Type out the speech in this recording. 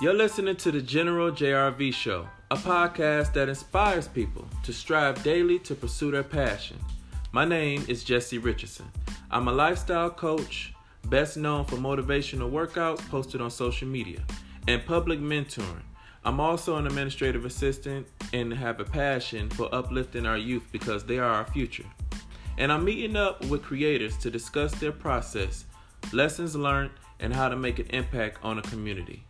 You're listening to the General JRV Show, a podcast that inspires people to strive daily to pursue their passion. My name is Jesse Richardson. I'm a lifestyle coach, best known for motivational workouts posted on social media and public mentoring. I'm also an administrative assistant and have a passion for uplifting our youth because they are our future. And I'm meeting up with creators to discuss their process, lessons learned, and how to make an impact on a community.